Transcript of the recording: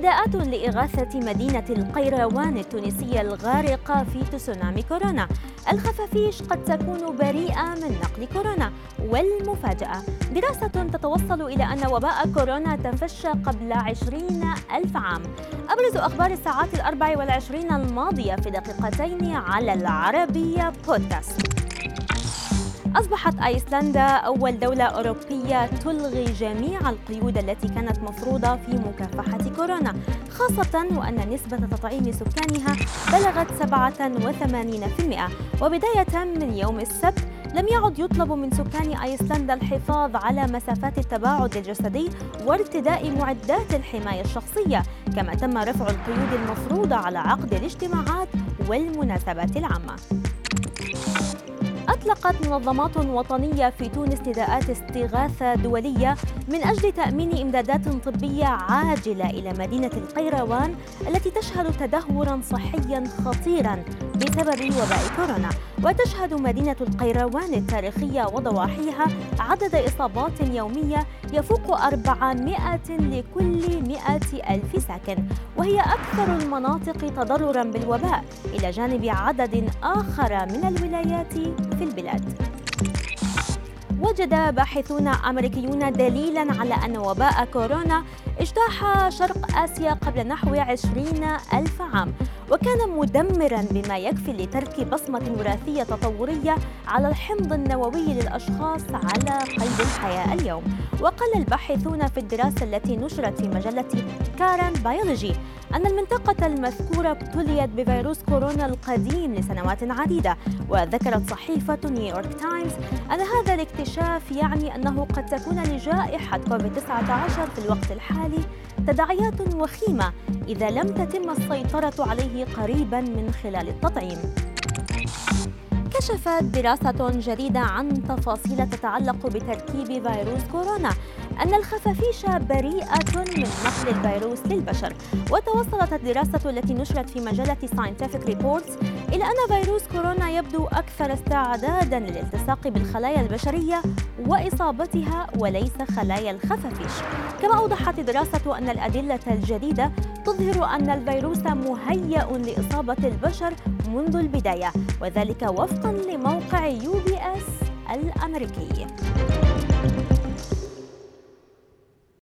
نداءات لإغاثة مدينة القيروان التونسية الغارقة في تسونامي كورونا. الخفافيش قد تكون بريئة من نقل كورونا. والمفاجأة دراسة تتوصل إلى أن وباء كورونا تفشى قبل عشرين ألف عام. أبرز أخبار الساعات الأربع والعشرين الماضية في دقيقتين على العربية بودكاست. أصبحت أيسلندا أول دولة أوروبية تلغي جميع القيود التي كانت مفروضة في مكافحة كورونا خاصة وأن نسبة تطعيم سكانها بلغت 87% وبداية من يوم السبت لم يعد يطلب من سكان أيسلندا الحفاظ على مسافات التباعد الجسدي وارتداء معدات الحماية الشخصية كما تم رفع القيود المفروضة على عقد الاجتماعات والمناسبات العامة. أطلقت منظمات وطنية في تونس نداءات استغاثة دولية من أجل تأمين إمدادات طبية عاجلة إلى مدينة القيروان التي تشهد تدهورا صحيا خطيرا بسبب وباء كورونا. وتشهد مدينة القيروان التاريخية وضواحيها عدد إصابات يومية يفوق 400 لكل 100 ألف ساكن وهي أكثر المناطق تضررا بالوباء إلى جانب عدد آخر من الولايات في البلاد. وجد باحثون أمريكيون دليلا على أن وباء كورونا اجتاح شرق آسيا قبل نحو عشرين ألف عام وكان مدمرا بما يكفي لترك بصمة وراثية تطورية على الحمض النووي للأشخاص على قيد الحياة اليوم. وقال الباحثون في الدراسة التي نشرت في مجلة Current Biology أن المنطقة المذكورة ابتليت بفيروس كورونا القديم لسنوات عديدة وذكرت صحيفة نيويورك تايمز أن هذا الاكتشاف يعني أنه قد تكون لجائحة كوفيد 19 في الوقت الحالي تداعيات وخيمة إذا لم تتم السيطرة عليه قريبا من خلال التطعيم. كشفت دراسة جديدة عن تفاصيل تتعلق بتركيب فيروس كورونا أن الخفافيش بريئة من نقل الفيروس للبشر. وتوصلت الدراسة التي نشرت في مجلة Scientific Reports إلى أن فيروس كورونا يبدو أكثر استعدادا للالتصاق بالخلايا البشرية وإصابتها وليس خلايا الخفافيش. كما أوضحت الدراسة أن الأدلة الجديدة تظهر أن الفيروس مهيأ لإصابة البشر منذ البداية وذلك وفقا لموقع يو بي اس الأمريكي.